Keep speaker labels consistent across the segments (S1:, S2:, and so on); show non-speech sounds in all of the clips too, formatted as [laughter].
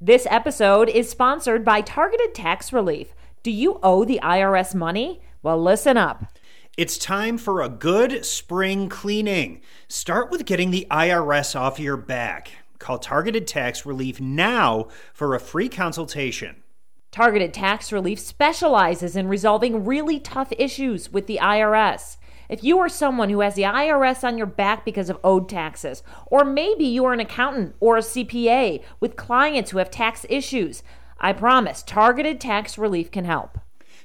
S1: This episode is sponsored by Targeted Tax Relief. Do you owe the IRS money? Well, listen up.
S2: It's time for a good spring cleaning. Start with getting the IRS off your back. Call Targeted Tax Relief now for a free consultation.
S1: Targeted Tax Relief specializes in resolving really tough issues with the IRS. If you are someone who has the IRS on your back because of owed taxes, or maybe you are an accountant or a CPA with clients who have tax issues, I promise Targeted Tax Relief can help.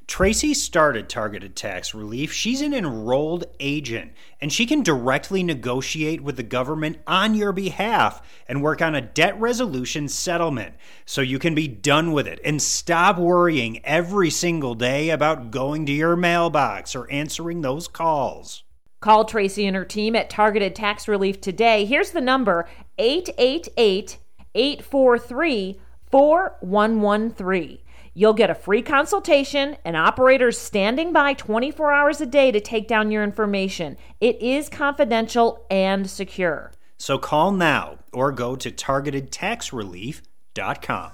S2: Tracy started Targeted Tax Relief. She's an enrolled agent, and she can directly negotiate with the government on your behalf and work on a debt resolution settlement so you can be done with it and stop worrying every single day about going to your mailbox or answering those calls.
S1: Call Tracy and her team at Targeted Tax Relief today. Here's the number 888 843 4113. You'll get a free consultation and operators standing by 24 hours a day to take down your information. It is confidential and secure.
S2: So call now or go to targetedtaxrelief.com.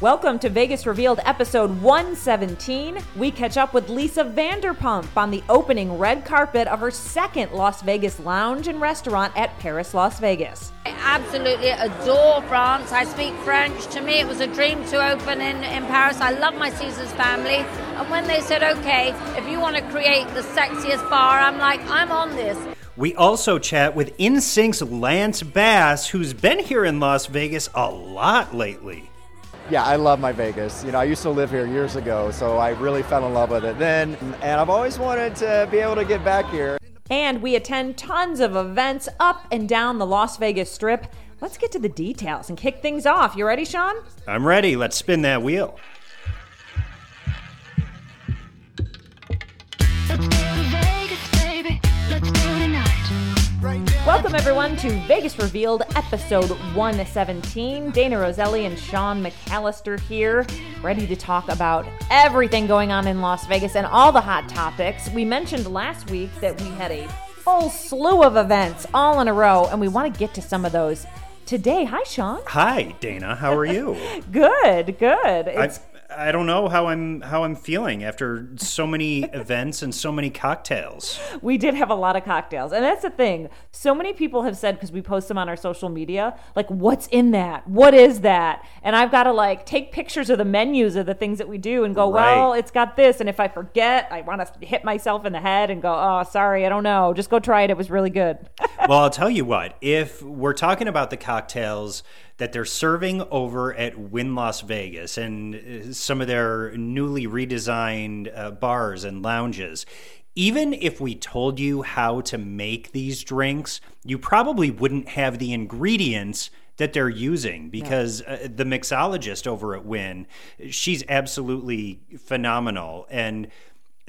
S1: Welcome to Vegas Revealed episode 117. We catch up with Lisa Vanderpump on the opening red carpet of her second Las Vegas lounge and restaurant at Paris, Las Vegas.
S3: I absolutely adore France. I speak French. To me, it was a dream to open in, in Paris. I love my Caesars family. And when they said, okay, if you want to create the sexiest bar, I'm like, I'm on this.
S2: We also chat with NSYNC's Lance Bass, who's been here in Las Vegas a lot lately.
S4: Yeah, I love my Vegas. You know, I used to live here years ago, so I really fell in love with it then. And I've always wanted to be able to get back here.
S1: And we attend tons of events up and down the Las Vegas Strip. Let's get to the details and kick things off. You ready, Sean?
S2: I'm ready. Let's spin that wheel.
S1: Welcome, everyone, to Vegas Revealed, episode 117. Dana Roselli and Sean McAllister here, ready to talk about everything going on in Las Vegas and all the hot topics. We mentioned last week that we had a full slew of events all in a row, and we want to get to some of those today. Hi, Sean.
S2: Hi, Dana. How are you? [laughs]
S1: Good, good. It's
S2: I don't know how I'm how I'm feeling after so many [laughs] events and so many cocktails.
S1: we did have a lot of cocktails. And that's the thing. So many people have said because we post them on our social media like what's in that? What is that? And i've got to like take pictures of the menus of the things that we do and go well it's got this. And if i forget i want to hit myself in the head and go oh sorry i don't know. Just go try it. It was really good.
S2: Well, I'll [laughs] tell you what, if we're talking about the cocktails that they're serving over at Wynn Las Vegas and uh, some of their newly redesigned uh, bars and lounges, even if we told you how to make these drinks, you probably wouldn't have the ingredients that they're using because uh, the mixologist over at Wynn, she's absolutely phenomenal. And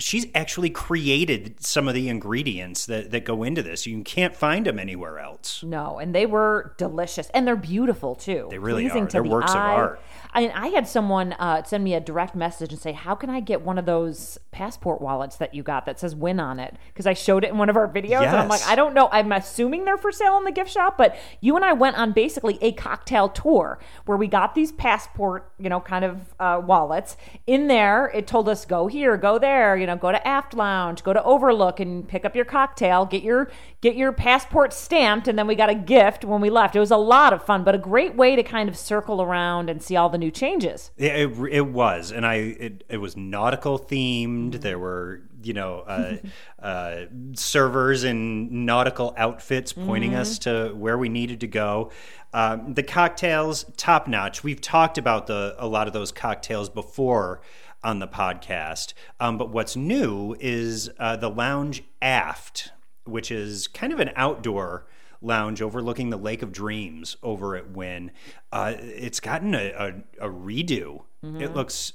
S2: she's actually created some of the ingredients that, that go into this. You can't find them anywhere else.
S1: no and they were delicious and they're beautiful too
S2: They really
S1: Pleasing
S2: are.
S1: to
S2: They're
S1: the
S2: works of
S1: eye.
S2: art.
S1: I, I had someone uh, send me a direct message and say, "How can I get one of those passport wallets that you got that says Wynn on it?" Because I showed it in one of our videos, and I'm like, "I don't know. I'm assuming they're for sale in the gift shop." But you and I went on basically a cocktail tour where we got these passport, you know, kind of uh, wallets. In there, it told us go here, go there, you know, go to Aft Lounge, go to Overlook, and pick up your cocktail, get your get your passport stamped, and then we got a gift when we left. It was a lot of fun, but a great way to kind of circle around and see all the new changes.
S2: It, it, it was, and I it, it was nautical themed. There were you know uh, [laughs] uh, servers in nautical outfits pointing us to where we needed to go. Um, the cocktails top notch. We've talked about the a lot of those cocktails before on the podcast, um, but what's new is uh, the lounge aft, which is kind of an outdoor lounge overlooking the Lake of Dreams over at Wynn. Uh, it's gotten a, a, a redo. It looks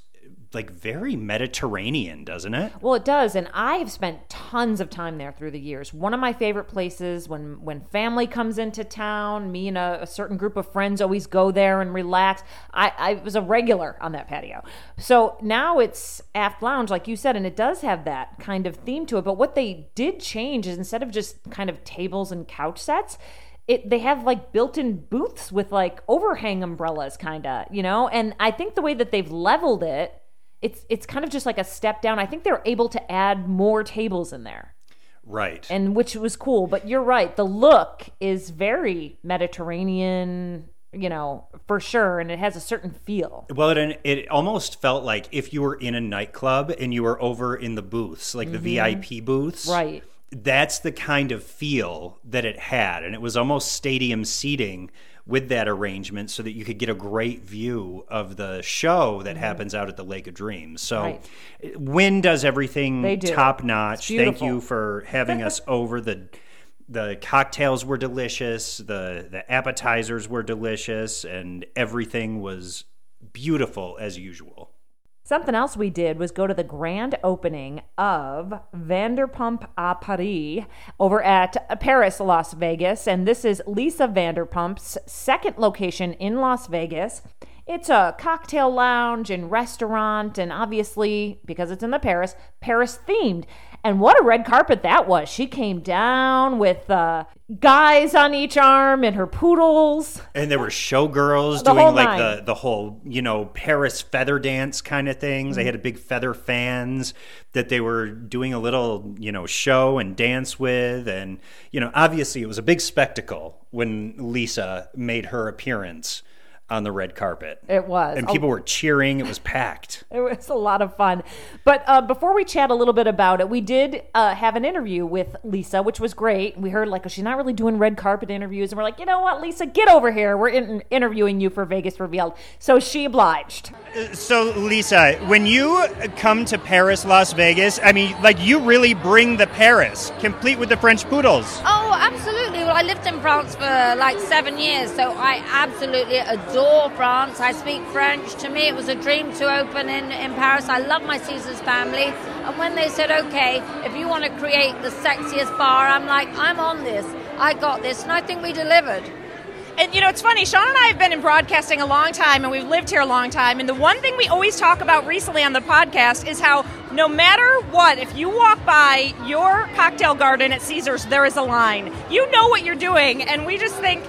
S2: like very Mediterranean, doesn't it?
S1: Well, it does, and I have spent tons of time there through the years. One of my favorite places when when family comes into town, me and a, a certain group of friends always go there and relax. I, I was a regular on that patio, so now it's Aft Lounge, like you said, and it does have that kind of theme to it. But what they did change is instead of just kind of tables and couch sets. it they have like built-in booths with like overhang umbrellas kind of you know and i think the way that they've leveled it it's it's kind of just like a step down i think they're able to add more tables in there
S2: Right.
S1: and which was cool but you're right the look is very mediterranean you know for sure and it has a certain feel
S2: Well, it, it almost felt like if you were in a nightclub and you were over in the booths, like the VIP booths.
S1: Mm-hmm. Right.
S2: That's the kind of feel that it had. And it was almost stadium seating with that arrangement so that you could get a great view of the show that happens out at the Lake of Dreams. So,
S1: Mm-hmm. Right.
S2: Wynn does everything
S1: do.
S2: top notch. Thank you for having us [laughs] over. The the cocktails were delicious, the the appetizers were delicious, and everything was beautiful as usual.
S1: Something else we did was go to the grand opening of Vanderpump à Paris over at Paris, Las Vegas. And this is Lisa Vanderpump's second location in Las Vegas. It's a cocktail lounge and restaurant, and obviously, because it's in the Paris, Paris themed. And what a red carpet that was. She came down with uh, guys on each arm and her poodles.
S2: And there were showgirls
S1: The
S2: doing like the the whole you know Paris feather dance kind of things. They
S1: Mm-hmm.
S2: had big feather fans that they were doing a little you know show and dance with, and you know obviously it was a big spectacle when Lisa made her appearance on the red carpet.
S1: It was.
S2: and people were cheering. It was packed. [laughs]
S1: It was a lot of fun. But uh, before we chat a little bit about it, we did uh, have an interview with Lisa, which was great. We heard like, oh, she's not really doing red carpet interviews. And we're like, you know what, Lisa, get over here. We're in- interviewing you for Vegas Revealed. So she obliged.
S5: So, Lisa, when you come to Paris, Las Vegas, I mean, like, you really bring the Paris, complete with the French poodles.
S3: Oh, absolutely. I lived in France for like seven years, so I absolutely adore France. I speak French. To me, it was a dream to open in, in Paris. I love my Caesars family. And when they said, okay, if you want to create the sexiest bar, I'm like, I'm on this. I got this. And I think we delivered.
S6: And you know, it's funny. Sean and I have been in broadcasting a long time, and we've lived here a long time. And the one thing we always talk about recently on the podcast is how no matter what, if you walk by your cocktail garden at Caesars, there is a line. You know what you're doing, and we just think,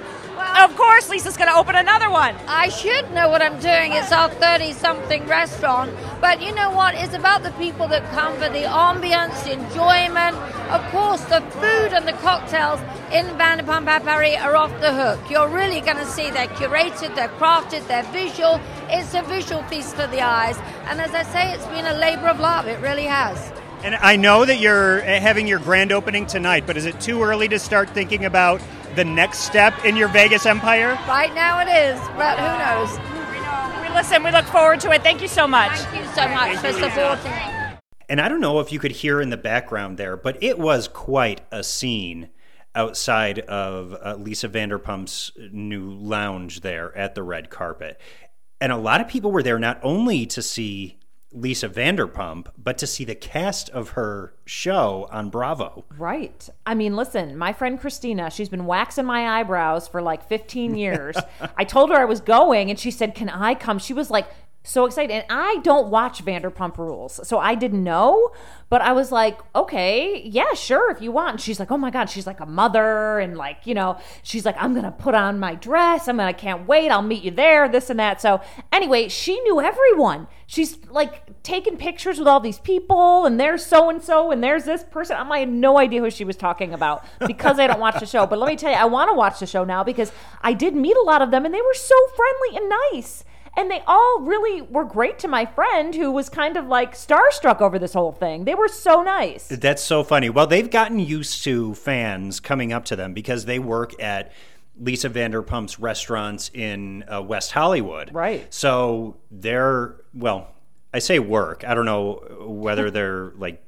S6: of course, Lisa's going to open another one.
S3: I should know what I'm doing. It's our 30 something restaurant. But you know what? It's about the people that come for the ambience, the enjoyment. Of course, the food and the cocktails in Vanderpump à Paris are off the hook. You're really going to see they're curated, they're crafted, they're visual. It's a visual feast for the eyes. And as I say, it's been a labor of love. It really has.
S5: And I know that you're uh, having your grand opening tonight, but is it too early to start thinking about the next step in your Vegas empire?
S3: Right now it is, but who knows?
S6: We listen. We look forward to it. Thank you so much.
S3: Thank you so much for supporting.
S2: And I don't know if you could hear in the background there, but it was quite a scene outside of uh, Lisa Vanderpump's new lounge there at the red carpet. And a lot of people were there not only to see Lisa Vanderpump, but to see the cast of her show on Bravo.
S1: Right. I mean, listen, my friend Christina, she's been waxing my eyebrows for like 15 years. [laughs] I told her I was going, and she said, Can I come? She was like, so excited. And I don't watch Vanderpump Rules. So I didn't know, but I was like, okay, yeah, sure, if you want. And she's like, oh my God, she's like a mother. And like, you know, she's like, I'm to put on my dress. I'm going to, can't wait. I'll meet you there, this and that. So anyway, she knew everyone. She's like taking pictures with all these people, and there's so and so, and there's this person. I'm, I had no idea who she was talking about because I don't watch the show. But let me tell you, I want to watch the show now because I did meet a lot of them, and they were so friendly and nice. And they all really were great to my friend who was kind of like starstruck over this whole thing. They were so nice.
S2: That's so funny. Well, they've gotten used to fans coming up to them because they work at Lisa Vanderpump's restaurants in uh, West Hollywood.
S1: Right.
S2: So they're, well, I say work. I don't know whether they're like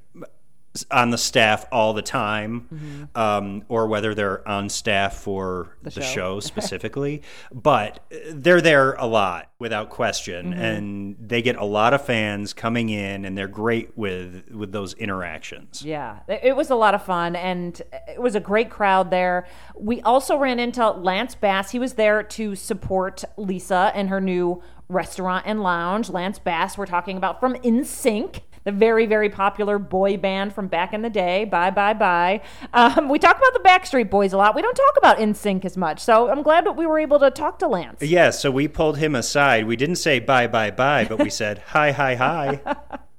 S2: on the staff all the time mm-hmm. um, or whether they're on staff for the,
S1: show.
S2: show, [laughs] specifically. but uh, they're there a lot without question. Mm-hmm. And they get a lot of fans coming in and they're great with, with those interactions.
S1: Yeah, it it was a lot of fun and uh, it was a great crowd there. We also ran into Lance Bass. He was there to support Lisa and her new restaurant and lounge. Lance Bass, we're talking about from NSYNC. The very, very popular boy band from back in the day. Bye, bye, bye. Um, we talk about the Backstreet Boys a lot. We don't talk about NSYNC as much. So I'm glad that we were able to talk to Lance.
S2: Yeah, so we pulled him aside. We didn't say bye, bye, bye, but we said [laughs] hi, hi, hi. [laughs]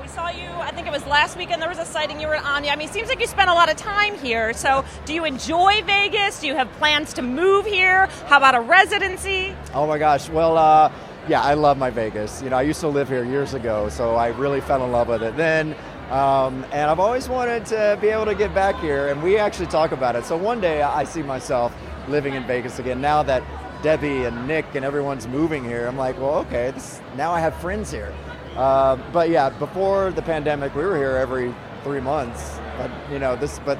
S6: We saw you, I think it was last weekend, there was a sighting you were at Anya. I mean, it seems like you spent a lot of time here. So, do you enjoy Vegas? Do you have plans to move here? How about a residency?
S4: Oh my gosh. Well, uh, yeah, I love my Vegas. You know, I used to live here years ago, so I really fell in love with it then. Um, and I've always wanted to be able to get back here, and we actually talk about it. So one day I see myself living in Vegas again. Now that Debbie and Nick and everyone's moving here, I'm like, well, okay, this, now I have friends here. Uh, but yeah, before the pandemic, we were here every three months. But you know, this, but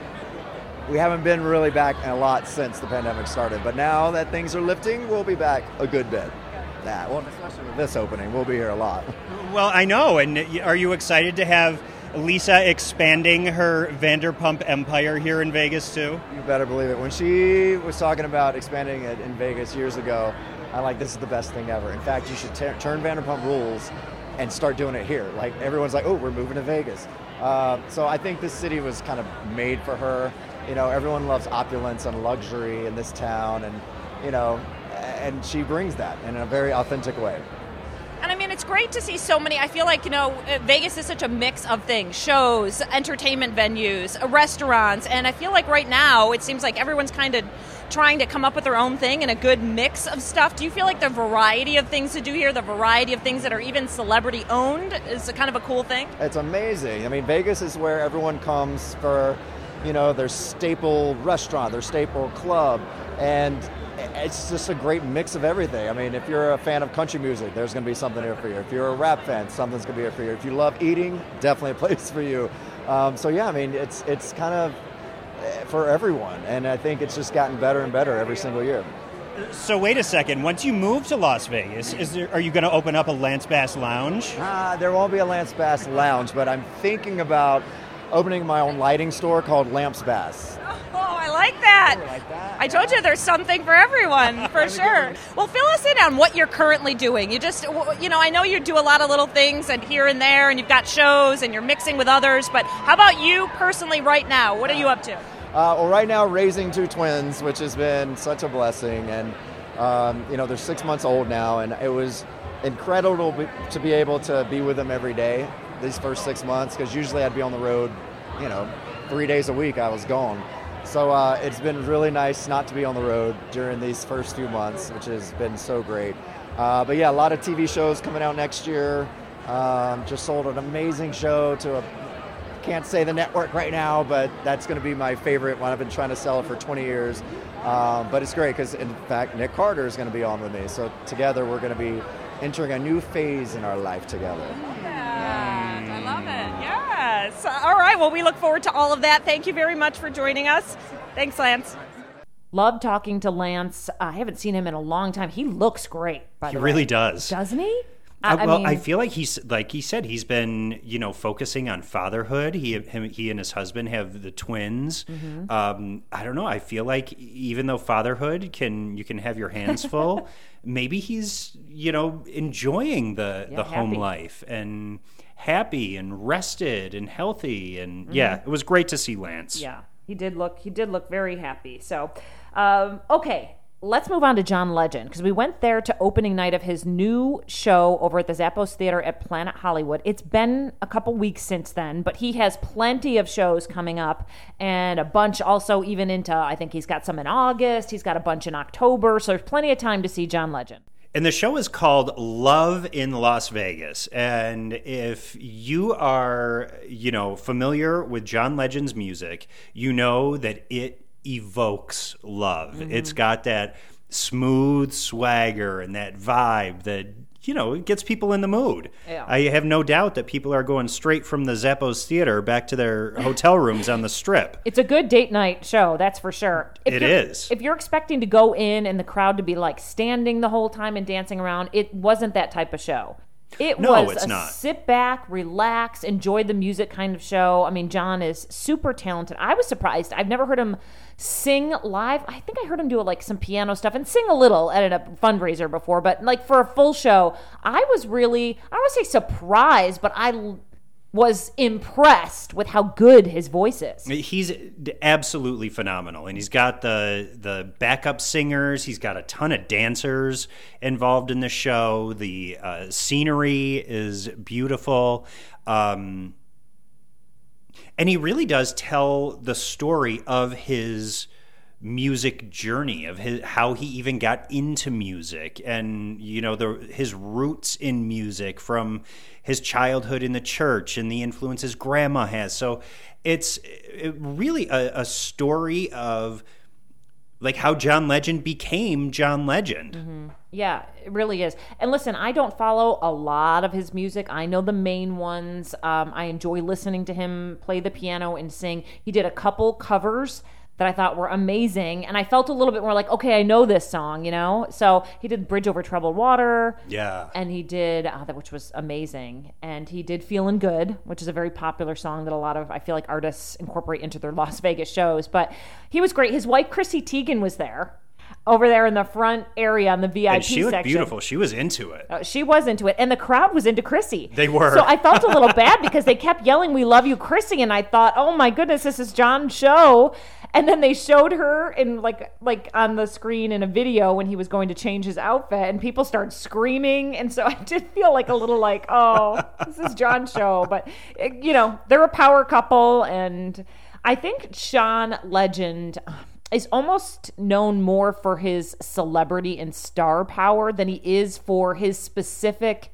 S4: we haven't been really back a lot since the pandemic started. But now that things are lifting, we'll be back a good bit. Yeah, well, especially with this opening, we'll be here a lot.
S5: Well, I know. And are you excited to have Lisa expanding her Vanderpump empire here in Vegas too?
S4: You better believe it. When she was talking about expanding it in Vegas years ago, I'm like, this is the best thing ever. In fact, you should t- turn Vanderpump Rules and start doing it here. Like everyone's like, oh, we're moving to Vegas. Uh, so I think this city was kind of made for her. You know, everyone loves opulence and luxury in this town, and you know, and she brings that in a very authentic way.
S6: And I mean, it's great to see so many. I feel like, you know, uh, Vegas is such a mix of things shows, entertainment venues, uh, restaurants. And I feel like right now, it seems like everyone's kind of trying to come up with their own thing and a good mix of stuff. Do you feel like the variety of things to do here, the variety of things that are even celebrity owned, is a kind of a cool thing?
S4: It's amazing. I mean, Vegas is where everyone comes for, you know, their staple restaurant, their staple club. And it's just a great mix of everything. I mean, if you're a fan of country music, there's going to be something here for you. If you're a rap fan, something's going to be here for you. If you love eating, definitely a place for you. Um, so yeah, I mean, it's it's kind of eh, for everyone, and I think it's just gotten better and better every single year.
S5: So wait a second. Once you move to Las Vegas, is there, are you going to open up a Lance Bass Lounge?
S4: Ah, there won't be a Lance Bass Lounge, but I'm thinking about opening my own lighting store called Lamps Bass.
S6: I like that.
S4: like that.
S6: I told you there's something for everyone, [laughs] for sure. Well, fill us in on what you're currently doing. You just, you know, I know you do a lot of little things and here and there, and you've got shows and you're mixing with others, but how about you personally right now? What are you up to?
S4: Uh, well, right now, raising two twins, which has been such a blessing, and um, you know they're six months old now, and it was incredible to be able to be with them every day these first six months. Because usually I'd be on the road, you know, three days a week. I was gone, so uh, it's been really nice not to be on the road during these first few months, which has been so great. Uh, but yeah, a lot of TV shows coming out next year. Um, just sold an amazing show to a can't say the network right now, but that's going to be my favorite one. I've been trying to sell it for 20 years. Um, but it's great because, in fact, Nick Carter is going to be on with me. So together we're going to be entering a new phase in our life together.
S6: Yeah, Well, we look forward to all of that. Thank you very much for joining us. Thanks, Lance.
S1: Love talking to Lance. I haven't seen him in a long time. He looks great, by
S2: He
S1: the
S2: really
S1: way.
S2: does.
S1: Doesn't he?
S2: Uh, well,
S1: mean,
S2: I feel like he's like he said he's been you know focusing on fatherhood. He him, he and his husband have the twins.
S1: Mm-hmm.
S2: Um, I don't know. I feel like even though fatherhood can you can have your hands [laughs] full, maybe he's you know enjoying the
S1: Yeah,
S2: the home life and happy and rested and healthy and yeah, it was great to see Lance.
S1: Mm-hmm. Yeah, he did look. He did look very happy. So, um, okay, let's move on to John Legend because we went there to opening night of his new show over at the Zappos Theater at Planet Hollywood. It's been a couple weeks since then, but he has plenty of shows coming up and a bunch also even into. I think he's got some in August. He's got a bunch in October. So there's plenty of time to see John Legend.
S2: And the show is called Love in Las Vegas. And if you are, you know, familiar with John Legend's music, you know that it evokes love. It's mm-hmm. got that smooth swagger and that vibe that you know, it gets people in the mood.
S1: Yeah.
S2: I have no doubt that people are going straight from the Zappos Theater back to their [laughs] hotel rooms on the strip.
S1: It's a good date night show, that's for sure. If
S2: It.
S1: If you're expecting to go in and the crowd to be like standing the whole time and dancing around, it wasn't that type of show. It
S2: No,
S1: was
S2: it's
S1: a
S2: not.
S1: sit back, relax, enjoy the music kind of show. I mean, John is super talented. I was surprised. I've never heard him sing live. I think I heard him do like some piano stuff and sing a little at a fundraiser before, but like for a full show, I was really I don't want to say surprised, but I was impressed with how good his voice is.
S2: He's absolutely phenomenal, and he's got the the backup singers. He's got a ton of dancers involved in the show. The uh, scenery is beautiful, um, and he really does tell the story of his music journey of his how he even got into music and you know the his roots in music from his childhood in the church and the influence his grandma has so it's it really a, a story of like how John Legend became John Legend.
S1: Yeah, it really is. And listen, I don't follow a lot of his music. I know the main ones. Um, I enjoy listening to him play the piano and sing. He did a couple covers that I thought were amazing, and I felt a little bit more like, okay, I know this song, you know. So he did "Bridge Over Troubled Water."
S2: Yeah.
S1: and he did uh, that, which was amazing. And he did "Feeling Good," which is a very popular song that a lot of I feel like artists incorporate into their [laughs] Las Vegas shows. But he was great. His wife Chrissy Teigen was there, over there in the front area on the VIP
S2: And she looked
S1: section.
S2: beautiful. She was into it.
S1: Uh, she was into it, and the crowd was into Chrissy.
S2: They were.
S1: So I felt a little [laughs] bad because they kept yelling, "We love you, Chrissy," and I thought, "Oh my goodness, this is John's show." And then they showed her in like like on the screen in a video when he was going to change his outfit, and people started screaming, and so [laughs] I did feel like a little like, "Oh, this is John's show," but eh, you know, they're a power couple, and I think Sean Legend is almost known more for his celebrity and star power than he is for his specific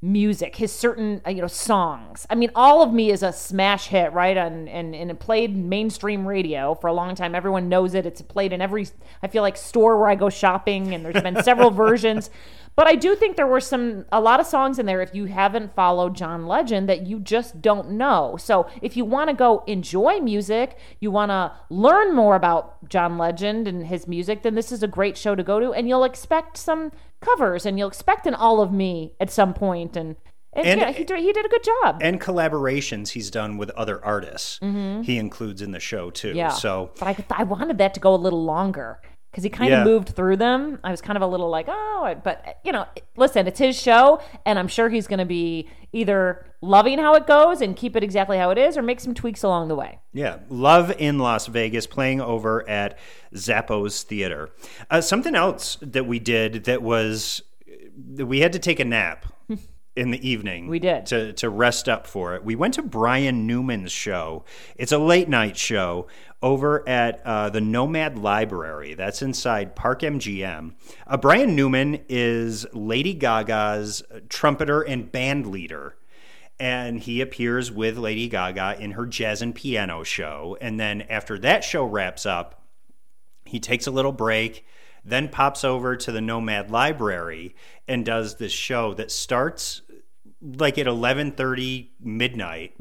S1: music, his certain uh, you know songs. I mean, all of me is a smash hit, right? And and and it played mainstream radio for a long time. Everyone knows it. It's played in every I feel like store where I go shopping, and there's been several [laughs] versions. But I do think there were some a lot of songs in there if you haven't followed John Legend that you just don't know. So if you want to go enjoy music, you want to learn more about John Legend and his music, then this is a great show to go to and you'll expect some covers and you'll expect an all of me at some point and and,
S2: And-
S1: yeah, he did, he did a good job.
S2: And collaborations he's done with other artists. He includes in the show too.
S1: Mm-hmm. yeah.
S2: So
S1: but I I wanted that to go a little longer because he kind
S2: Yeah.
S1: of moved through them. I was kind of a little like, oh, but you know, listen, it's his show, and I'm sure he's going to be either loving how it goes and keep it exactly how it is, or make some tweaks along the way.
S2: Yeah, Love in Las Vegas, playing over at Zappos Theater. Uh, something else that we did that was we had to take a nap [laughs] in the evening.
S1: We did.
S2: to to rest up for it. We went to Brian Newman's show. It's a late night show over at uh, the Nomad Library. That's inside Park MGM. Uh, Brian Newman is Lady Gaga's trumpeter and band leader and he appears with Lady Gaga in her jazz and piano show. And then after that show wraps up, he takes a little break, then pops over to the Nomad Library and does this show that starts like at 11:30 midnight.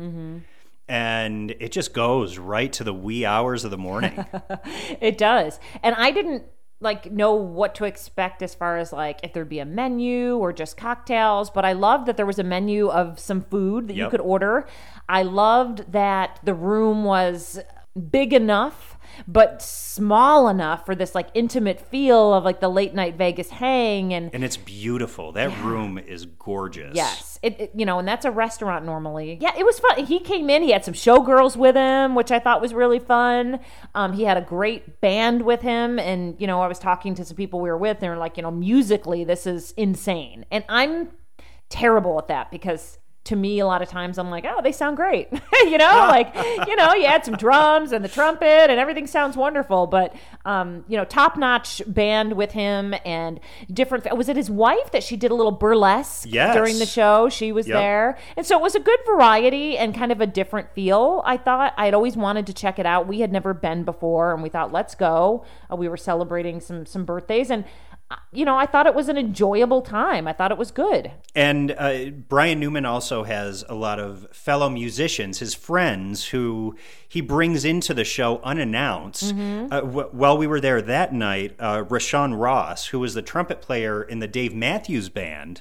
S2: And it just goes right to the wee hours of the morning. [laughs]
S1: It does. And I didn't like know what to expect as far as like if there'd be a menu or just cocktails, but I loved that there was a menu of some food that you could order. I loved that the room was big enough but small enough for this like intimate feel of like the late night Vegas hang and
S2: and it's beautiful. That room is gorgeous.
S1: Yes, it, it- you know, and that's a restaurant normally. Yeah, it was fun. He came in. He had some showgirls with him, which I thought was really fun. Um, he had a great band with him, and you know, I was talking to some people we were with, and they were like, you know, musically, this is insane, and I'm terrible at that because. To me, a lot of times I'm like, oh, they sound great. [laughs] you know, like, you know, you add some drums and the trumpet and everything sounds wonderful. But, um, you know, top notch band with him and different. Was it his wife that she did a little burlesque
S2: Yes.
S1: during the show? She was
S2: Yep.
S1: there. And so it was a good variety and kind of a different feel. I thought I'd always wanted to check it out. We had never been before and we thought, let's go. Uh, we were celebrating some, some birthdays and, you know, I thought it was an enjoyable time. I thought it was good.
S2: And uh, Brian Newman also has a lot of fellow musicians, his friends, who he brings into the show unannounced.
S1: Mm-hmm.
S2: Uh, w- while we were there that night, uh, Rashawn Ross, who was the trumpet player in the Dave Matthews Band,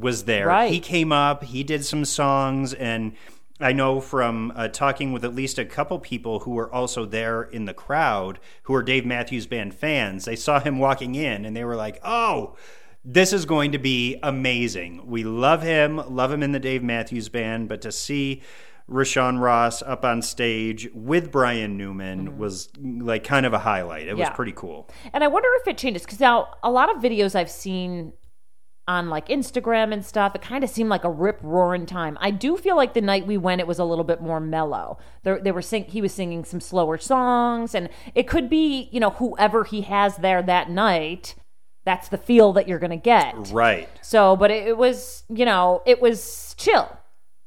S2: was there.
S1: Mm. Right.
S2: He came up, he did some songs, and I know from uh, talking with at least a couple people who were also there in the crowd who are Dave Matthews Band fans, they saw him walking in and they were like, oh, This is going to be amazing. We love him, love him in the Dave Matthews Band, but to see Rashawn Ross up on stage with Brian Newman was like kind of a highlight. It was
S1: Mm-hmm.
S2: Pretty cool.
S1: And I wonder if it changes because now a lot of videos I've seen on like Instagram and stuff, it kind of seemed like a rip roaring time. I do feel like the night we went, it was a little bit more mellow. There, they were sing- he was singing some slower songs, and it could be you know whoever he has there that night. That's the feel that you're gonna get.
S2: Right.
S1: So, but it, it was, you know, it was chill,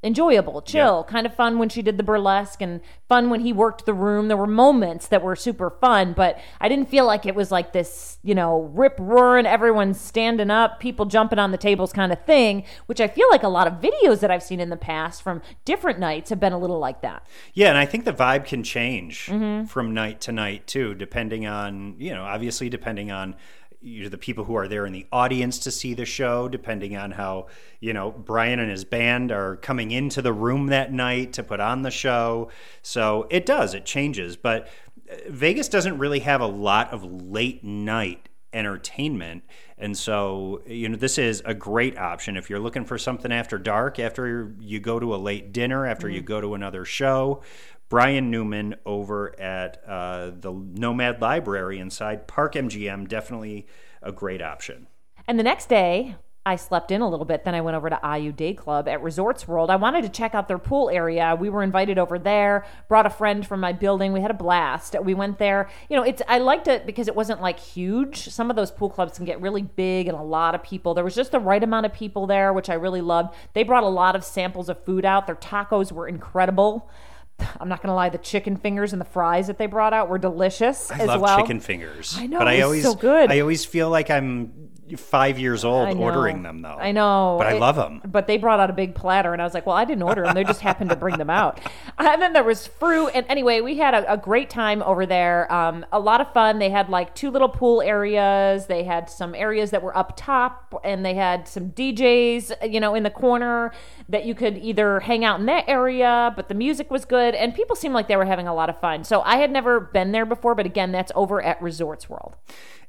S1: enjoyable, chill, kind of fun when she did the burlesque and fun when he worked the room. There were moments that were super fun, but I didn't feel like it was like this, you know, rip roaring, everyone standing up, people jumping on the tables kind of thing, which I feel like a lot of videos that I've seen in the past from different nights have been a little like that.
S2: Yeah, and I think the vibe can change
S1: Mm-hmm.
S2: from night to night too, depending on you know, obviously depending on the people who are there in the audience to see the show, depending on how you know Brian and his band are coming into the room that night to put on the show. So it does, it changes, but uh, Vegas doesn't really have a lot of late night entertainment. And so, you know, this is a great option if you're looking for something after dark, after you go to a late dinner, after you go to another show. Brian Newman over at uh, the Nomad Library inside Park MGM, definitely a great option.
S1: And the next day, I slept in a little bit. Then I went over to Ayu Day Club at Resorts World. I wanted to check out their pool area. We were invited over there. Brought a friend from my building. We had a blast. We went there. You know, it's I liked it because it wasn't like huge. Some of those pool clubs can get really big and a lot of people. There was just the right amount of people there, which I really loved. They brought a lot of samples of food out. Their tacos were incredible. I'm not gonna lie, the chicken fingers and the fries that they brought out were delicious
S2: I
S1: as
S2: love
S1: well.
S2: chicken fingers.
S1: I know,
S2: but I
S1: was
S2: always
S1: so good.
S2: I always feel like I'm five years old ordering them though.
S1: I know.
S2: But I
S1: It-
S2: love them.
S1: But they brought out a big platter, and I was like, well, I didn't order them. They just happened to bring them out. [laughs] And then there was fruit. And anyway, we had a, a great time over there. Um, a lot of fun. They had like two little pool areas. They had some areas that were up top, and they had some DJs, you know, in the corner that you could either hang out in that area, but the music was good, and people seemed like they were having a lot of fun. So I had never been there before, but again, that's over at Resorts World.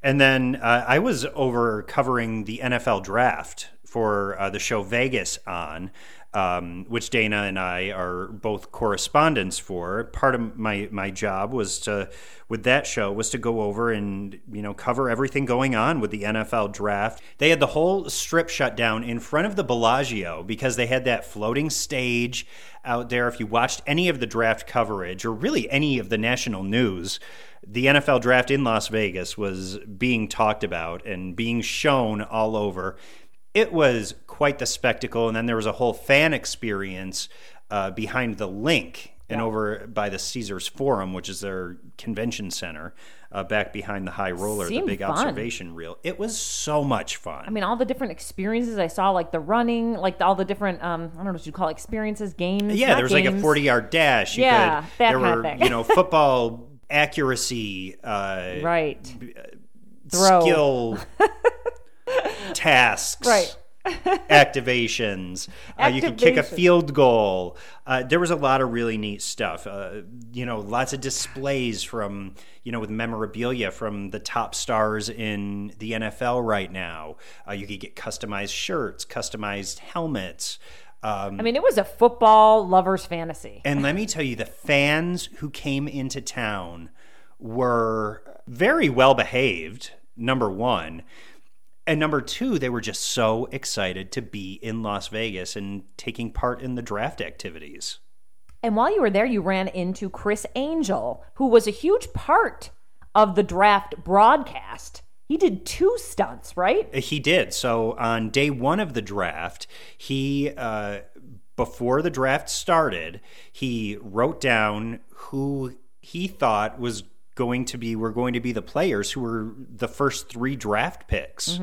S2: And then uh, I was over covering the NFL draft for uh, the show Vegas on, um, which Dana and I are both correspondents for. Part of my my job was to with that show was to go over and you know cover everything going on with the NFL draft. They had the whole strip shut down in front of the Bellagio because they had that floating stage out there. If you watched any of the draft coverage or really any of the national news, the NFL draft in Las Vegas was being talked about and being shown all over. It was quite the spectacle. And then there was a whole fan experience uh, behind the LINQ and over by the Caesars Forum, which is their convention center, uh, back behind the high roller,
S1: Seemed
S2: the big
S1: fun.
S2: observation reel. It was so much fun.
S1: I mean, all the different experiences I saw, like the running, like all the different, um, I don't know what you'd call it, experiences, games.
S2: Yeah, there was like a 40 yard dash. You
S1: Yeah,
S2: could,
S1: that
S2: there were,
S1: thing.
S2: you know, [laughs] football accuracy, uh,
S1: Right. Throw.
S2: skill [laughs] tasks.
S1: Right. [laughs]
S2: activations. Uh, you could kick a field goal. Uh, there was a lot of really neat stuff. Uh, you know, lots of displays from you know with memorabilia from the top stars in the NFL right now. Uh, you could get customized shirts, customized helmets. Um,
S1: I mean, it was a football lover's fantasy.
S2: and let me tell you, the fans who came into town were very well behaved, number one. And number two, they were just so excited to be in Las Vegas and taking part in the draft activities.
S1: And while you were there, you ran into Criss Angel, who was a huge part of the draft broadcast. He did two stunts, right?
S2: He did. So on day one of the draft, he, uh, before the draft started, he wrote down who he thought was going to be were going to be the players who were the first three draft picks.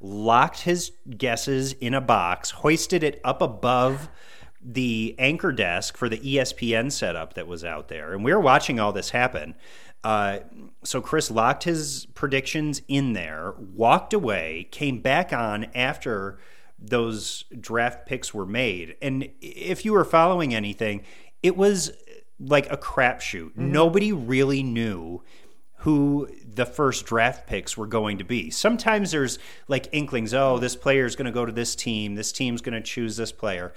S2: Locked his guesses in a box, hoisted it up above the anchor desk for the ESPN setup that was out there, and we were watching all this happen. Uh, so Criss locked his predictions in there, walked away, came back on after those draft picks were made, and if you were following anything, it was like a crapshoot. Mm-hmm. Nobody really knew who the first draft picks were going to be. Sometimes there's like inklings, oh, this player is going to go to this team, this team's going to choose this player.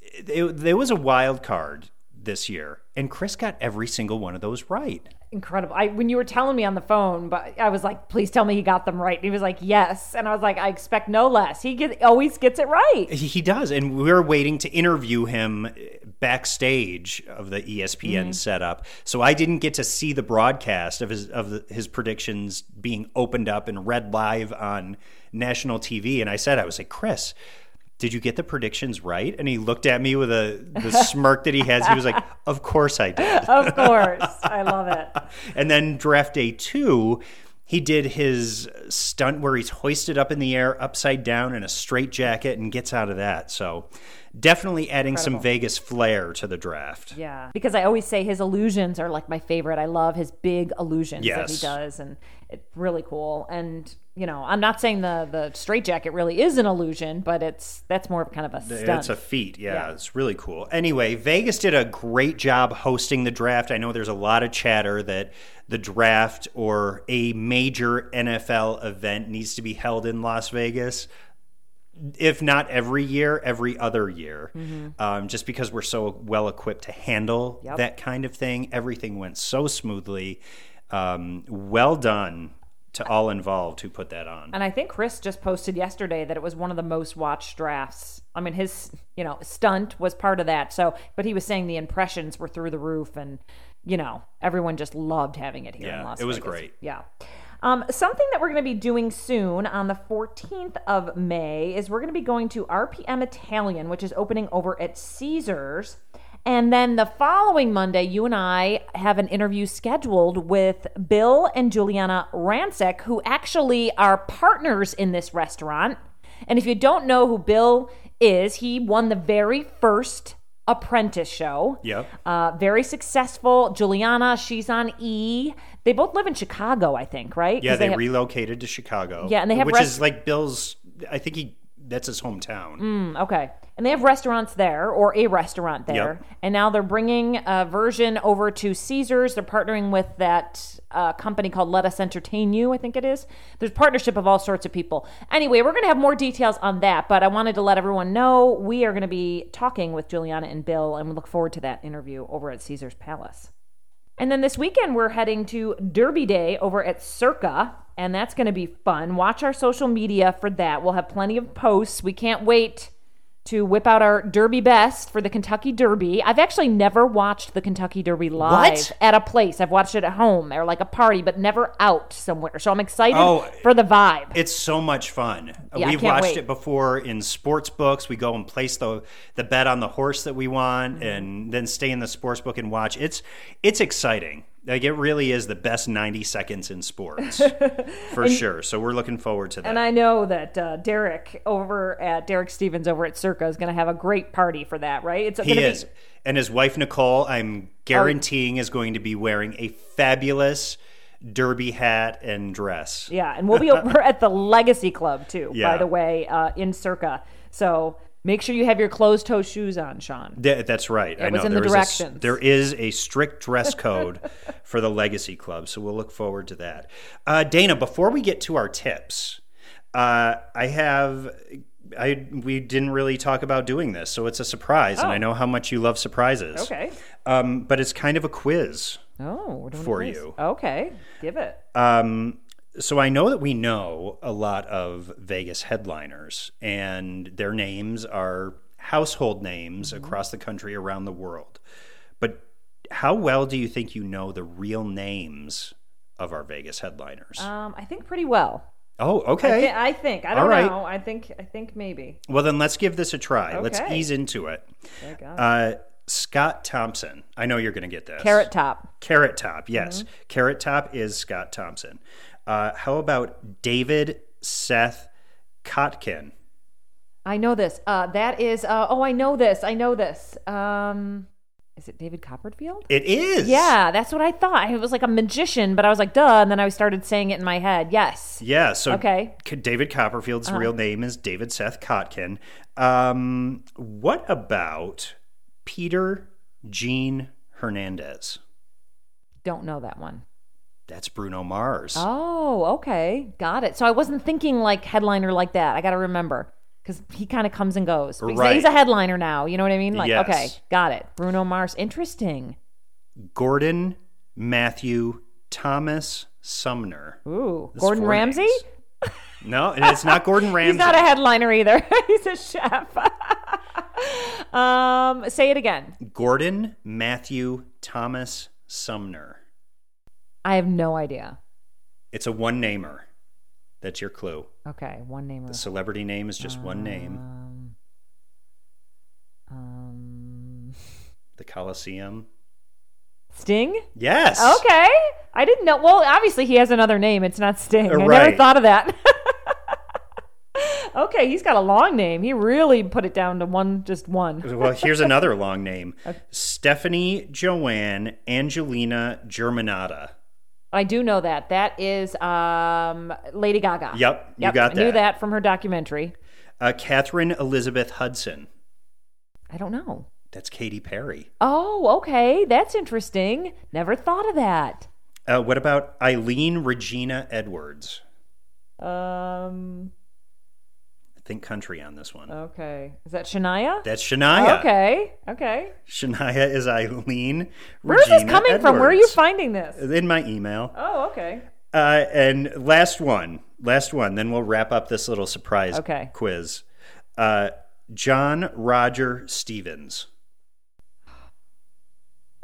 S2: It, there was a wild card this year, and Criss got every single one of those right.
S1: Incredible. I when you were telling me on the phone, but I was like, please tell me he got them right. And he was like, yes. And I was like, I expect no less. He get, always gets it right.
S2: He he does, and we're waiting to interview him backstage of the ESPN mm-hmm. setup. So I didn't get to see the broadcast of his of the, his predictions being opened up and read live on national TV. And I said, I was like, Criss. Did you get the predictions right? And he looked at me with a the smirk that he has. He was like, [laughs] "Of course I did."
S1: Of course. I love it. [laughs]
S2: And then draft day two, he did his stunt where he's hoisted up in the air, upside down in a straight jacket, and gets out of that. So definitely adding some Vegas flair to the draft.
S1: Yeah. Because I always say his illusions are like my favorite. I love his big illusions that he does and it's really cool. And you know, I'm not saying the the straight jacket really is an illusion, but it's that's more of kind of a stunt.
S2: It's a feat. Yeah,
S1: Yeah.
S2: it's really cool. Anyway, Vegas did a great job hosting the draft. I know there's a lot of chatter that the draft or a major NFL event needs to be held in Las Vegas. If not every year, every other year, um, just because we're so well equipped to handle
S1: Yep.
S2: that kind of thing. Everything went so smoothly. Um, well done to all involved who put that on.
S1: And I think Criss just posted yesterday that it was one of the most watched drafts. I mean, his, you know, stunt was part of that. So, but he was saying the impressions were through the roof and, you know, everyone just loved having it here in
S2: Yeah,
S1: Las
S2: it was
S1: Vegas.
S2: great.
S1: Yeah. Um, something that we're going to be doing soon on the 14th of May is we're going to be going to RPM Italian, which is opening over at Caesars. And then the following Monday, you and I have an interview scheduled with Bill and Giuliana Rancic, who actually are partners in this restaurant. And if you don't know who Bill is, he won the very first apprentice show.
S2: Yep.
S1: Uh, very successful. Giuliana, she's on E. They both live in Chicago, I think, right?
S2: Yeah,
S1: 'Cause
S2: they,
S1: have-
S2: relocated to Chicago.
S1: Yeah, and they have
S2: which
S1: rest-
S2: is like Bill's. I think he that's his hometown.
S1: Mm, okay. And they have restaurants there, or a restaurant there.
S2: Yep.
S1: And now they're bringing a version over to Caesars. They're partnering with that uh, company called Lettuce Entertain You, I think it is. There's partnership of all sorts of people. Anyway, we're going to have more details on that, but I wanted to let everyone know we are going to be talking with Giuliana and Bill, and we look forward to that interview over at Caesars Palace. And then this weekend, we're heading to Derby Day over at Circa, and that's going to be fun. Watch our social media for that. We'll have plenty of posts. We can't wait to whip out our Derby best for the Kentucky Derby. I've actually never watched the Kentucky Derby live
S2: What?
S1: at a place. I've watched it at home or like a party, but never out somewhere. So I'm excited
S2: Oh,
S1: for the vibe.
S2: It's so much fun.
S1: Yeah,
S2: We've watched
S1: wait.
S2: it before in sports books. We go and place the the bet on the horse that we want,
S1: Mm-hmm.
S2: and then stay in the sports book and watch. It's it's exciting. Like it really is the best ninety seconds in sports [laughs] for sure. So we're looking forward to that.
S1: And I know that uh, Derek over at Derek Stevens over at Circa is going to have a great party for that, right? It's
S2: he is,
S1: Be,
S2: and his wife Nicole, I'm guaranteeing, is going to be wearing a fabulous derby hat and dress.
S1: yeah, and we'll be over [laughs] at the Legacy Club too. By the way, uh, in Circa. So make sure you have your closed toe shoes on, Sean.
S2: Th- that's right. I
S1: It was
S2: know
S1: in the
S2: there is a
S1: directions.
S2: there is a strict dress [laughs] code for the Legacy Club, so we'll look forward to that. Uh, Dana, before we get to our tips, uh, I have. I we didn't really talk about doing this, so it's a surprise, and
S1: Oh.
S2: I know how much you love surprises.
S1: Okay.
S2: Um, but it's kind of a quiz.
S1: Oh, we're doing a
S2: For you.
S1: Okay, give it.
S2: Um, so I know that we know a lot of Vegas headliners, and their names are household names
S1: Mm-hmm.
S2: across the country, around the world. But how well do you think you know the real names of our Vegas headliners?
S1: Um, I think pretty well.
S2: oh,
S1: I,
S2: okay.
S1: I think. I don't
S2: right.
S1: know. I think. I think maybe.
S2: well, then let's give this a try. Let's ease into it.
S1: There you go.
S2: Uh, Scott Thompson. I know you're going to get this.
S1: Carrot top.
S2: Carrot Top, yes.
S1: Mm-hmm.
S2: Carrot Top is Scott Thompson. Uh, how about David Seth Kotkin?
S1: I know this. Uh, that is. Uh, oh, I know this. I know this. Um, is it David Copperfield?
S2: It is.
S1: Yeah, that's what I thought. It was like a magician, but I was like, duh. And then I started saying it in my head. Yes.
S2: Yeah. So
S1: Okay.
S2: David Copperfield's
S1: Uh-huh.
S2: real name is David Seth Kotkin. Um, what about Peter Gene Hernandez?
S1: Don't know that one.
S2: That's Bruno Mars.
S1: Oh, okay. Got it. So I wasn't thinking like headliner like that. I got to remember because he kind of comes and goes. Because
S2: Right.
S1: He's a headliner now. You know what I mean? Like,
S2: Yes.
S1: okay, got it. Bruno Mars. Interesting.
S2: Gordon Matthew Thomas Sumner.
S1: Ooh, Gordon Ramsay?
S2: names. No, it's not Gordon Ramsay. [laughs]
S1: He's not a headliner either. [laughs] He's a chef. [laughs] um, say it again.
S2: Gordon Matthew Thomas Sumner.
S1: I have no idea.
S2: It's a one namer. That's your clue.
S1: Okay, one name.
S2: The celebrity name is just one name.
S1: Um, um,
S2: The Coliseum.
S1: Sting?
S2: Yes.
S1: Okay. I didn't know. Well, obviously he has another name. It's not Sting. I never thought of that. [laughs] okay, he's got a long name. He really put it down to one, just one. [laughs]
S2: Well, here's another long name [laughs] Stefani Joanne Angelina Germanotta.
S1: I do know that. That is um, Lady Gaga.
S2: Yep, you
S1: Yep,
S2: got
S1: I knew
S2: that.
S1: that from her documentary.
S2: Uh, Katheryn Elizabeth Hudson.
S1: I don't know.
S2: That's Katy Perry.
S1: Oh, okay. That's interesting. Never thought of that.
S2: Uh, what about Eileen Regina Edwards?
S1: Um.
S2: Think country on this one.
S1: Okay. Is that Shania?
S2: That's Shania.
S1: Okay. Okay.
S2: Shania is Eileen.
S1: Where's this
S2: Regina
S1: coming from? Where are you finding this?
S2: In my email.
S1: Oh, okay.
S2: Uh, and last one, last one. Then we'll wrap up this little surprise
S1: Okay.
S2: quiz. Uh, John Roger Stevens,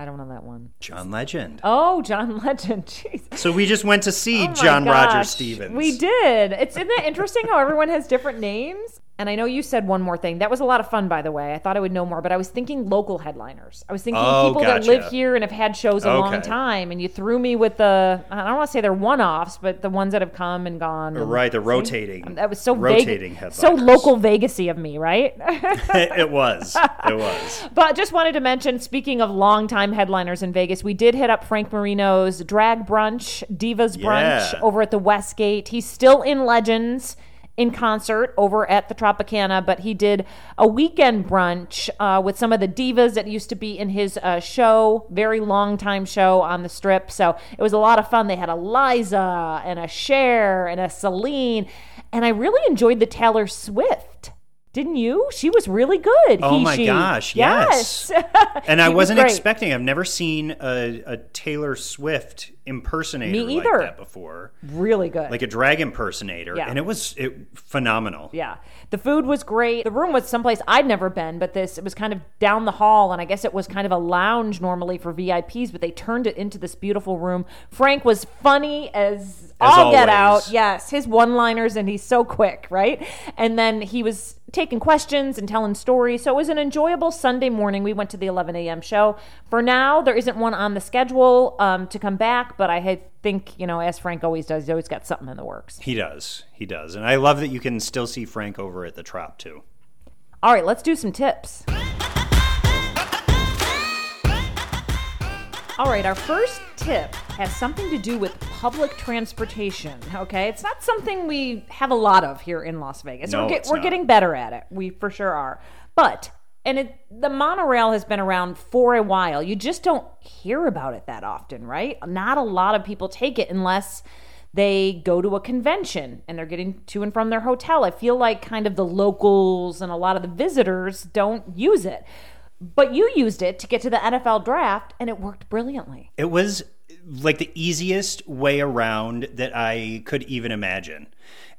S1: I don't know that one.
S2: John Legend.
S1: Oh, John Legend. [laughs] Jeez.
S2: So we just went to see
S1: Oh
S2: John Roger. Stevens.
S1: We did. It's isn't that interesting how everyone has different names? And I know you said one more thing. That was a lot of fun, by the way. I thought I would know more, but I was thinking local headliners. I was thinking
S2: Oh,
S1: people that live here and have had shows a long time. And you threw me with the I don't want to say they're one-offs, but the ones that have come and gone. and-
S2: Right, the
S1: See?
S2: rotating-
S1: That was so
S2: rotating
S1: Vegas, so local Vegasy of me, right? [laughs]
S2: it was. It was. [laughs]
S1: But just wanted to mention, speaking of longtime headliners in Vegas, we did hit up Frank Marino's drag brunch, Divas Brunch, over at the Westgate. He's still in Legends in concert over at the Tropicana, but he did a weekend brunch uh, with some of the divas that used to be in his uh, show, very long time show on the strip. So it was a lot of fun. They had a Liza and a Cher and a Celine, and I really enjoyed the Taylor Swift. Didn't you? She was really good.
S2: Oh
S1: He,
S2: my
S1: she.
S2: gosh,
S1: yes. [laughs]
S2: And I
S1: was
S2: wasn't
S1: great.
S2: expecting. I've never seen a, a Taylor Swift impersonator
S1: Me
S2: like
S1: either.
S2: that before,
S1: really good.
S2: like a drag impersonator,
S1: Yeah.
S2: and it was it, phenomenal.
S1: yeah. The food was great. The room was someplace I'd never been, but this it was kind of down the hall and I guess it was kind of a lounge normally for VIPs, but they turned it into this beautiful room. Frank was funny as, all get out. Yes, his one-liners and he's so quick, right? And then he was taking questions and telling stories. So it was an enjoyable Sunday morning. We went to the 11 a.m. show. For now, there isn't one on the schedule um, to come back, but I had- think, you know, as Frank always does, he's always got something in the works.
S2: He does. He does. And I love that you can still see Frank over at the Trop too.
S1: All right, let's do some tips. All right, our first tip has something to do with public transportation. Okay, it's not something we have a lot of here in Las Vegas.
S2: No,
S1: we're,
S2: it's
S1: we're getting better at it. We for sure are. But and it, the monorail has been around for a while. You just don't hear about it that often, right? Not a lot of people take it unless they go to a convention and they're getting to and from their hotel. I feel like kind of the locals and a lot of the visitors don't use it. But you used it to get to the NFL draft and it worked brilliantly.
S2: It was like the easiest way around that I could even imagine.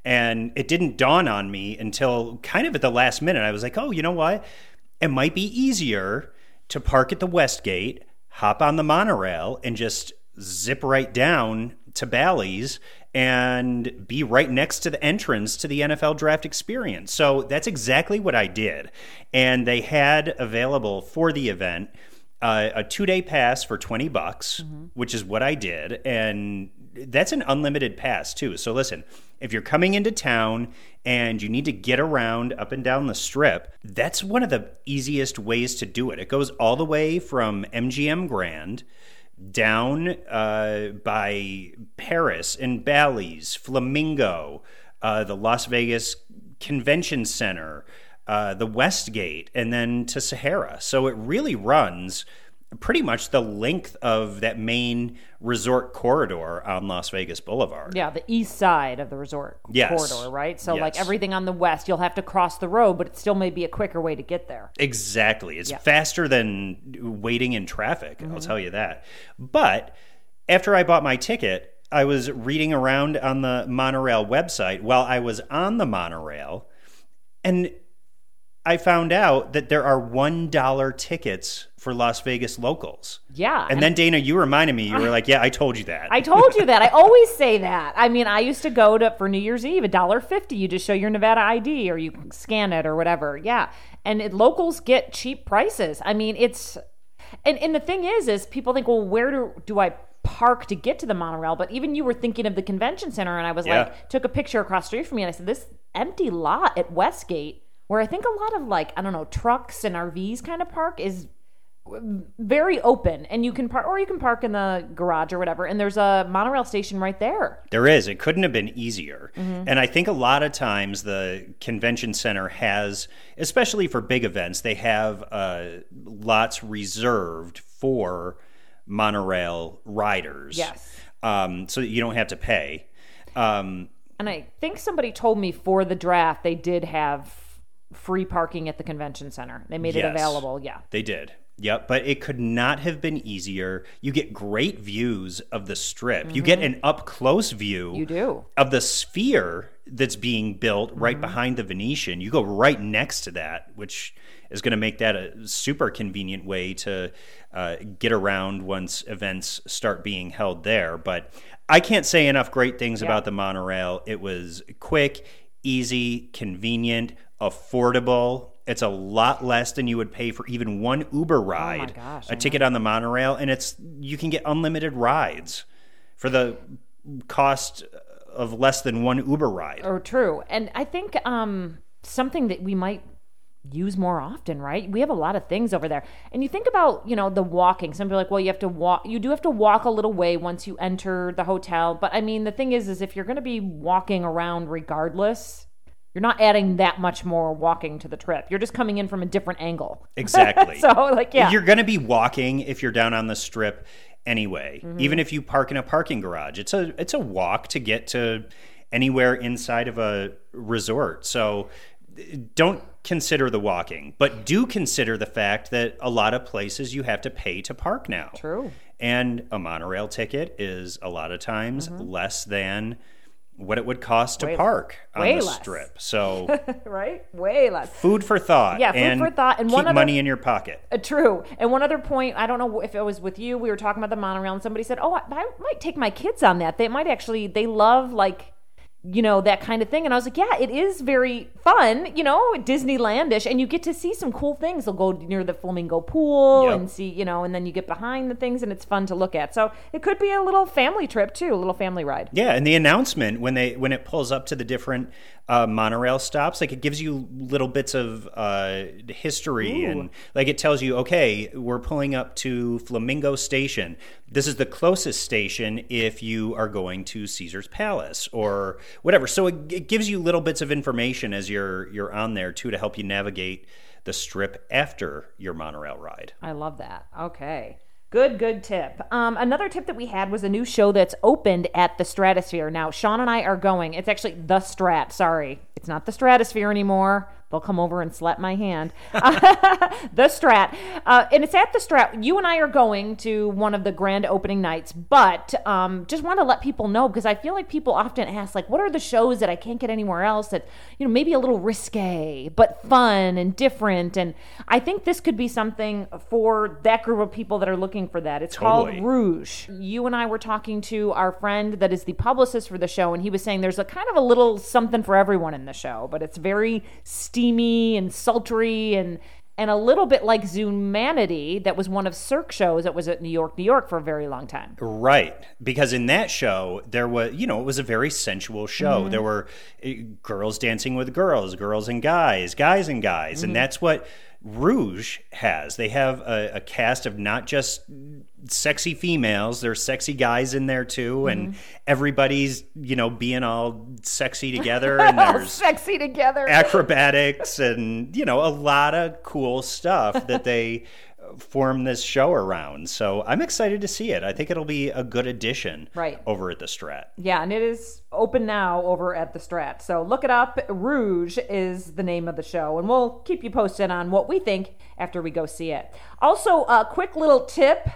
S2: And it didn't dawn on me until kind of at the last minute. I was like, oh, you know what? It might be easier to park at the Westgate, hop on the monorail, and just zip right down to Bally's and be right next to the entrance to the NFL draft experience. So that's exactly what I did. And they had available for the event uh, a two day pass for 20 bucks, which is what I did. And that's an unlimited pass, too. So listen, if you're coming into town and you need to get around up and down the strip, that's one of the easiest ways to do it. It goes all the way from MGM Grand down uh, by Paris and Bally's, Flamingo, uh, the Las Vegas Convention Center, uh, the Westgate, and then to Sahara. So it really runs pretty much the length of that main resort corridor on Las Vegas Boulevard.
S1: Yeah, the east side of the resort
S2: Yes.
S1: corridor, right? So like everything on the west, you'll have to cross the road, but it still may be a quicker way to get there.
S2: Exactly. It's
S1: Yeah. Mm-hmm.
S2: faster than waiting in traffic, I'll tell you that. But after I bought my ticket, I was reading around on the monorail website while I was on the monorail, and I found out that there are $1 tickets for Las Vegas locals.
S1: Yeah.
S2: And then Dana, you reminded me, you were like, yeah, I told you that.
S1: I told you that. I always say that. I mean, I used to go to for New Year's Eve, a dollar fifty. You just show your Nevada ID or you scan it or whatever. Yeah, and it, locals get cheap prices. I mean, it's and and the thing is, is people think, well, where do do I park to get to the monorail? But even you were thinking of the convention center, and I was
S2: Yeah.
S1: like, took a picture across the street from me, and I said, this empty lot at Westgate, where I think a lot of like I don't know trucks and RVs kind of park is very open and you can park or you can park in the garage or whatever and there's a monorail station right there
S2: There is. It couldn't have been easier.
S1: Mm-hmm.
S2: And I think a lot of times the convention center has, especially for big events, they have uh, lots reserved for monorail riders.
S1: Yes.
S2: Um, so you don't have to pay. Um,
S1: and i think somebody told me for the draft they did have free parking at the convention center they made it available yeah
S2: They did. Yep, but it could not have been easier. You get great views of the strip. You get an up close view.
S1: Mm-hmm. You do.
S2: Of the sphere that's being built right
S1: Mm-hmm.
S2: behind the Venetian. You go right next to that, which is going to make that a super convenient way to uh, get around once events start being held there. But I can't say enough great things about the monorail. It was quick, easy, convenient, affordable. It's a lot less than you would pay for even one Uber ride,
S1: gosh, I
S2: a ticket on the monorail, and it's you can get unlimited rides for the cost of less than one Uber ride.
S1: or true. And i think um something that we might use more often right? We have a lot of things over there. And you think about you know the walking. Some people are like well you have to walk you do have to walk a little way once you enter the hotel. But i mean the thing is is if you're going to be walking around regardless you're not adding that much more walking to the trip you're just coming in from a different angle [laughs]
S2: Exactly.
S1: so like yeah
S2: You're going to be walking if you're down on the strip anyway.
S1: Mm-hmm.
S2: Even if you park in a parking garage, it's a it's a walk to get to anywhere inside of a resort. So don't consider the walking, but do consider the fact that a lot of places you have to pay to park now.
S1: True.
S2: And a monorail ticket is a lot of times less than what it would cost to.
S1: Way-
S2: park on the
S1: less.
S2: strip. So [laughs]
S1: right way less
S2: food for thought.
S1: Yeah, food
S2: and
S1: for thought. And
S2: keep
S1: one other-
S2: money in your pocket.
S1: Uh, true. And one other point, I don't know if it was with you. We were talking about the monorail, and somebody said, "Oh, I, I might take my kids on that. They might actually. They love like." You know, that kind of thing. And I was like, yeah, it is very fun, you know, Disneylandish. And you get to see some cool things. They'll go near the flamingo pool
S2: Yep.
S1: and see, you know, and then you get behind the things and it's fun to look at. So it could be a little family trip too, a little family ride.
S2: Yeah, and the announcement when they when it pulls up to the different uh, monorail stops, like it gives you little bits of uh, history, and like it tells you, okay, we're pulling up to Flamingo Station. This is the closest station if you are going to Caesar's Palace or whatever. So it, it gives you little bits of information as you're you're on there too to help you navigate the strip after your monorail ride.
S1: I love that. Okay. Good, good tip. Um, another tip that we had was a new show that's opened at the Stratosphere. Now, Sean and I are going. It's actually the Strat. Sorry, it's not the Stratosphere anymore. They'll come over and slap my hand. [laughs] the Strat. Uh, and it's at the Strat. You and I are going to one of the grand opening nights, but um, just want to let people know because I feel like people often ask, like, what are the shows that I can't get anywhere else that, you know, maybe a little risque, but fun and different. And I think this could be something for that group of people that are looking for that. It's
S2: Totally.
S1: called Rouge. You and I were talking to our friend that is the publicist for the show, and he was saying there's a kind of a little something for everyone in the show, but it's very steamy and sultry and and a little bit like Zumanity, that was one of Cirque shows that was at New York, New York for a very long time.
S2: Right, because in that show there was, you know, it was a very sensual show.
S1: Mm-hmm.
S2: There were uh, girls dancing with girls, girls and guys, guys and guys,
S1: Mm-hmm.
S2: and that's what Rouge has. They have a, a cast of not just sexy females; there's sexy guys in there too, and
S1: Mm-hmm.
S2: everybody's, you know, being all sexy [laughs] together, and there's
S1: sexy together.
S2: acrobatics and you know a lot of cool stuff that they [laughs] form this show around. So I'm excited to see it. I think it'll be a good addition
S1: Right.
S2: over at the Strat.
S1: Yeah, and it is open now over at the Strat. So look it up. Rouge is the name of the show, and we'll keep you posted on what we think after we go see it. Also, a quick little tip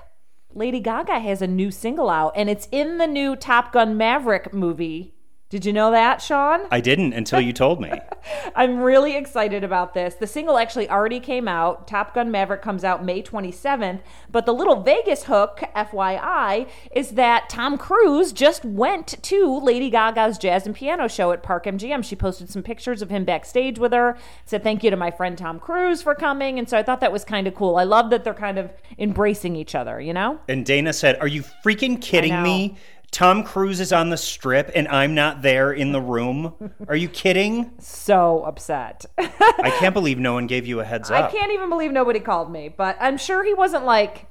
S1: Lady Gaga has a new single out, and it's in the new Top Gun Maverick movie. Did you know that, Sean?
S2: I didn't until you told me. [laughs]
S1: I'm really excited about this. The single actually already came out. Top Gun Maverick comes out May 27th. But the little Vegas hook, FYI, is that Tom Cruise just went to Lady Gaga's jazz and piano show at Park MGM. She posted some pictures of him backstage with her, said thank you to my friend Tom Cruise for coming. And so I thought that was kind of cool. I love that they're kind of embracing each other, you know?
S2: And Dana said, Are you freaking kidding me? Tom Cruise is on the strip and I'm not there in the room. Are you kidding?
S1: So upset.
S2: I can't believe no one gave you a heads up.
S1: I can't even believe nobody called me, but I'm sure he wasn't like,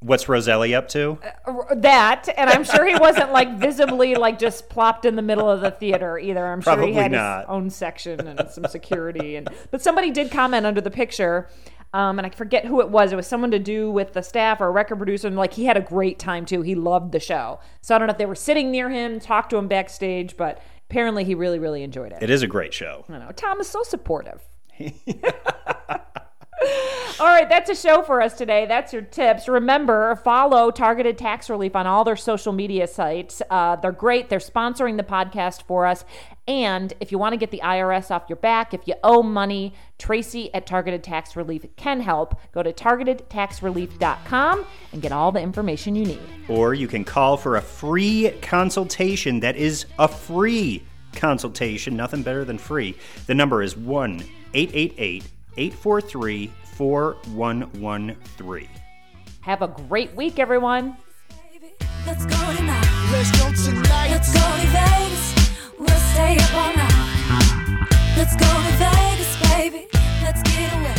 S2: What's Roselli up to?
S1: Uh, that and i'm sure he wasn't like visibly like just plopped in the middle of the theater either i'm sure
S2: Probably
S1: he had
S2: not.
S1: his own section and some security and but somebody did comment under the picture um, and I forget who it was. It was someone to do with the staff or a record producer, and like he had a great time too. He loved the show. So I don't know if they were sitting near him, talked to him backstage, but apparently he really, really enjoyed it.
S2: It is a great show.
S1: I know Tom is so supportive. [laughs] [laughs] all right, that's a show for us today. That's your tips. Remember, follow Targeted Tax Relief on all their social media sites. Uh, they're great. They're sponsoring the podcast for us. And if you want to get the IRS off your back, if you owe money, Tracy at Targeted Tax Relief can help. Go to targetedtaxrelief.com and get all the information you need.
S2: Or you can call for a free consultation that is a free consultation. Nothing better than free. The number is 1 888 843 4113.
S1: Have a great week, everyone.
S7: Let's go tonight. Let's go tonight. Let's go to Vegas. We'll stay up all night. Let's go to Vegas, baby. Let's get away.